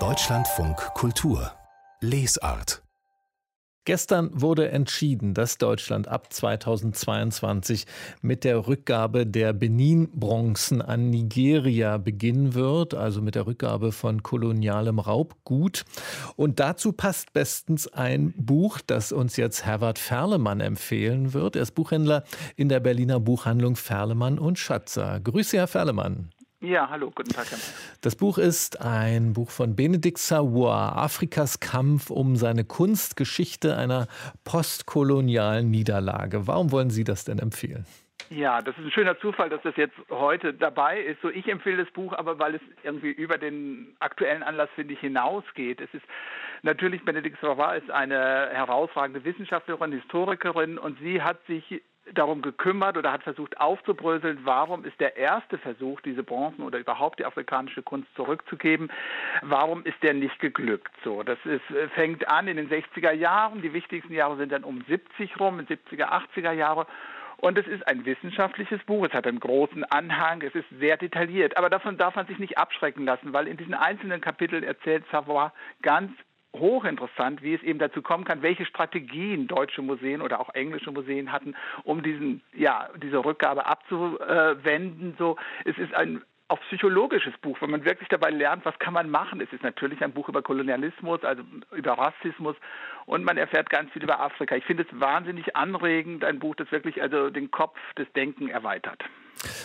Deutschlandfunk Kultur Lesart Gestern wurde entschieden, dass Deutschland ab 2022 mit der Rückgabe der Benin-Bronzen an Nigeria beginnen wird, also mit der Rückgabe von kolonialem Raubgut. Und dazu passt bestens ein Buch, das uns jetzt Herbert Ferlemann empfehlen wird. Er ist Buchhändler in der Berliner Buchhandlung Ferlemann und Schatzer. Grüße, Herr Ferlemann. Ja, hallo, guten Tag. Herr Das Buch ist ein Buch von Benedikt Savoy, Afrikas Kampf um seine Kunstgeschichte einer postkolonialen Niederlage. Warum wollen Sie das denn empfehlen? Ja, das ist ein schöner Zufall, dass das jetzt heute dabei ist. So, ich empfehle das Buch, aber weil es irgendwie über den aktuellen Anlass, finde ich, hinausgeht. Es ist natürlich, Benedikt Savoy ist eine herausragende Wissenschaftlerin, Historikerin und sie hat sich darum gekümmert oder hat versucht aufzubröseln, warum ist der erste Versuch, diese Bronzen oder überhaupt die afrikanische Kunst zurückzugeben, warum ist der nicht geglückt? So, das ist, äh, fängt an in den 60er Jahren, die wichtigsten Jahre sind dann um 70 rum, in 70er, 80er Jahre. Und es ist ein wissenschaftliches Buch, es hat einen großen Anhang, es ist sehr detailliert. Aber davon darf man sich nicht abschrecken lassen, weil in diesen einzelnen Kapiteln erzählt Savoy ganz hochinteressant, wie es eben dazu kommen kann, welche Strategien deutsche Museen oder auch englische Museen hatten, um diesen, ja, diese Rückgabe abzuwenden. So, es ist ein auch psychologisches Buch, wenn man wirklich dabei lernt, was kann man machen. Es ist natürlich ein Buch über Kolonialismus, also über Rassismus und man erfährt ganz viel über Afrika. Ich finde es wahnsinnig anregend, ein Buch, das wirklich also den Kopf des Denken erweitert.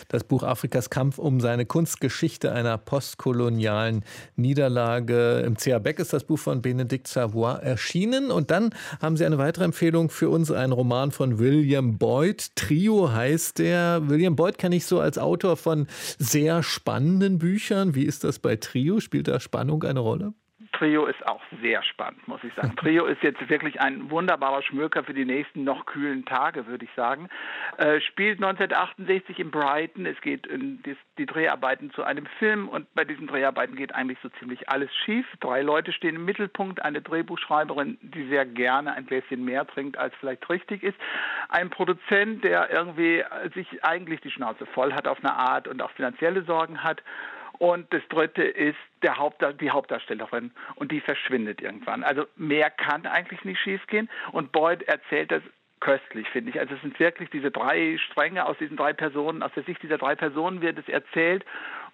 Das Buch Afrikas Kampf um seine Kunstgeschichte einer postkolonialen Niederlage. Im CA Beck ist das Buch von Benedikt Savoy erschienen. Und dann haben Sie eine weitere Empfehlung für uns, einen Roman von William Boyd. Trio heißt der. William Boyd kenne ich so als Autor von sehr spannenden Büchern. Wie ist das bei Trio? Spielt da Spannung eine Rolle? Trio ist auch sehr spannend, muss ich sagen. Trio ist jetzt wirklich ein wunderbarer Schmöker für die nächsten noch kühlen Tage, würde ich sagen. Äh, spielt 1968 in Brighton. Es geht in die, die, Dreharbeiten zu einem Film und bei diesen Dreharbeiten geht eigentlich so ziemlich alles schief. Drei Leute stehen im Mittelpunkt. Eine Drehbuchschreiberin, die sehr gerne ein Gläschen mehr trinkt, als vielleicht richtig ist. Ein Produzent, der irgendwie sich eigentlich die Schnauze voll hat auf eine Art und auch finanzielle Sorgen hat. Und das dritte ist der Haupt, die Hauptdarstellerin und die verschwindet irgendwann. Also mehr kann eigentlich nicht schiefgehen. Und Boyd erzählt das köstlich, finde ich. Also es sind wirklich diese drei Stränge aus diesen drei Personen, aus der Sicht dieser drei Personen wird es erzählt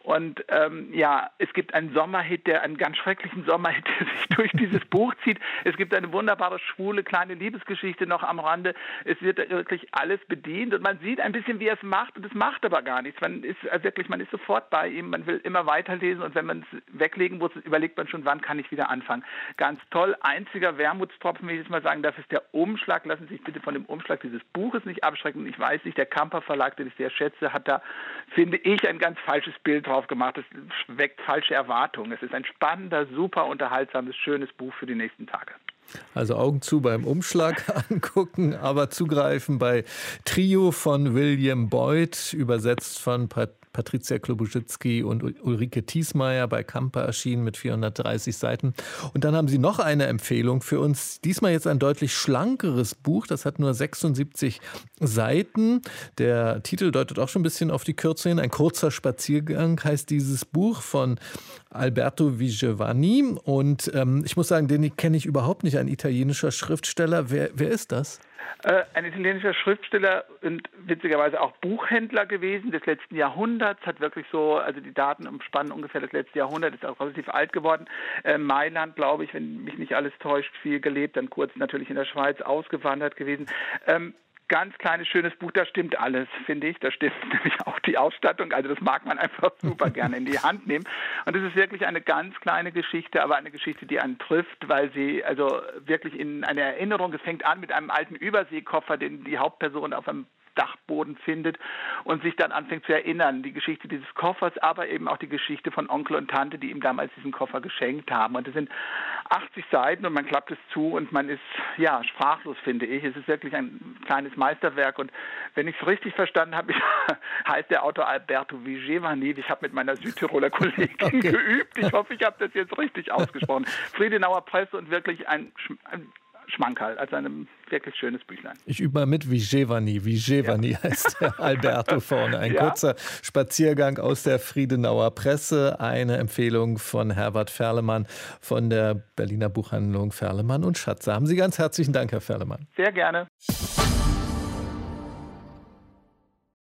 und ähm, ja, es gibt einen Sommerhit, der einen ganz schrecklichen Sommerhit, der sich durch dieses Buch zieht. Es gibt eine wunderbare schwule kleine Liebesgeschichte noch am Rande. Es wird wirklich alles bedient und man sieht ein bisschen, wie er es macht und es macht aber gar nichts. Man ist also wirklich, man ist sofort bei ihm, man will immer weiterlesen und wenn man es weglegen muss, überlegt man schon, wann kann ich wieder anfangen. Ganz toll. Einziger Wermutstropfen, wenn ich jetzt mal sagen darf, ist der Umschlag. Lassen Sie sich bitte von dem Umschlag dieses Buches nicht abschrecken. Ich weiß nicht, der Kamper Verlag, den ich sehr schätze, hat da, finde ich, ein ganz falsches Bild drauf drauf gemacht. Es weckt falsche Erwartungen. Es ist ein spannender, super unterhaltsames, schönes Buch für die nächsten Tage. Also Augen zu beim Umschlag angucken, aber zugreifen bei Trio von William Boyd, übersetzt von Pat Patricia Klobuschitzki und Ulrike Thiesmeier bei Kamper erschienen mit 430 Seiten. Und dann haben Sie noch eine Empfehlung für uns. Diesmal jetzt ein deutlich schlankeres Buch. Das hat nur 76 Seiten. Der Titel deutet auch schon ein bisschen auf die Kürze hin. Ein kurzer Spaziergang heißt dieses Buch von Alberto Vigevani. Und ähm, ich muss sagen, den kenne ich überhaupt nicht. Ein italienischer Schriftsteller. Wer, wer ist das? Äh, ein italienischer Schriftsteller und witzigerweise auch Buchhändler gewesen des letzten Jahrhunderts, hat wirklich so, also die Daten umspannen ungefähr das letzte Jahrhundert, ist auch relativ alt geworden. Äh, Mailand, glaube ich, wenn mich nicht alles täuscht, viel gelebt, dann kurz natürlich in der Schweiz ausgewandert gewesen. Ähm, ganz kleines, schönes Buch, da stimmt alles, finde ich. Da stimmt nämlich auch die Ausstattung. Also das mag man einfach super gerne in die Hand nehmen. Und es ist wirklich eine ganz kleine Geschichte, aber eine Geschichte, die einen trifft, weil sie also wirklich in eine Erinnerung, es fängt an mit einem alten Überseekoffer, den die Hauptperson auf einem Dachboden findet und sich dann anfängt zu erinnern. Die Geschichte dieses Koffers, aber eben auch die Geschichte von Onkel und Tante, die ihm damals diesen Koffer geschenkt haben. Und es sind 80 Seiten und man klappt es zu und man ist ja sprachlos, finde ich. Es ist wirklich ein kleines Meisterwerk und wenn ich es richtig verstanden habe, heißt der Autor Alberto Vigevani. Ich habe mit meiner Südtiroler Kollegin okay. geübt. Ich hoffe, ich habe das jetzt richtig ausgesprochen. Friedenauer Presse und wirklich ein, ein Schmankerl. Also ein wirklich schönes Büchlein. Ich übe mal mit, wie Giovanni ja. heißt der Alberto vorne. Ein ja. kurzer Spaziergang aus der Friedenauer Presse, eine Empfehlung von Herbert Ferlemann von der Berliner Buchhandlung Ferlemann und Schatze. Haben Sie ganz herzlichen Dank, Herr Ferlemann. Sehr gerne.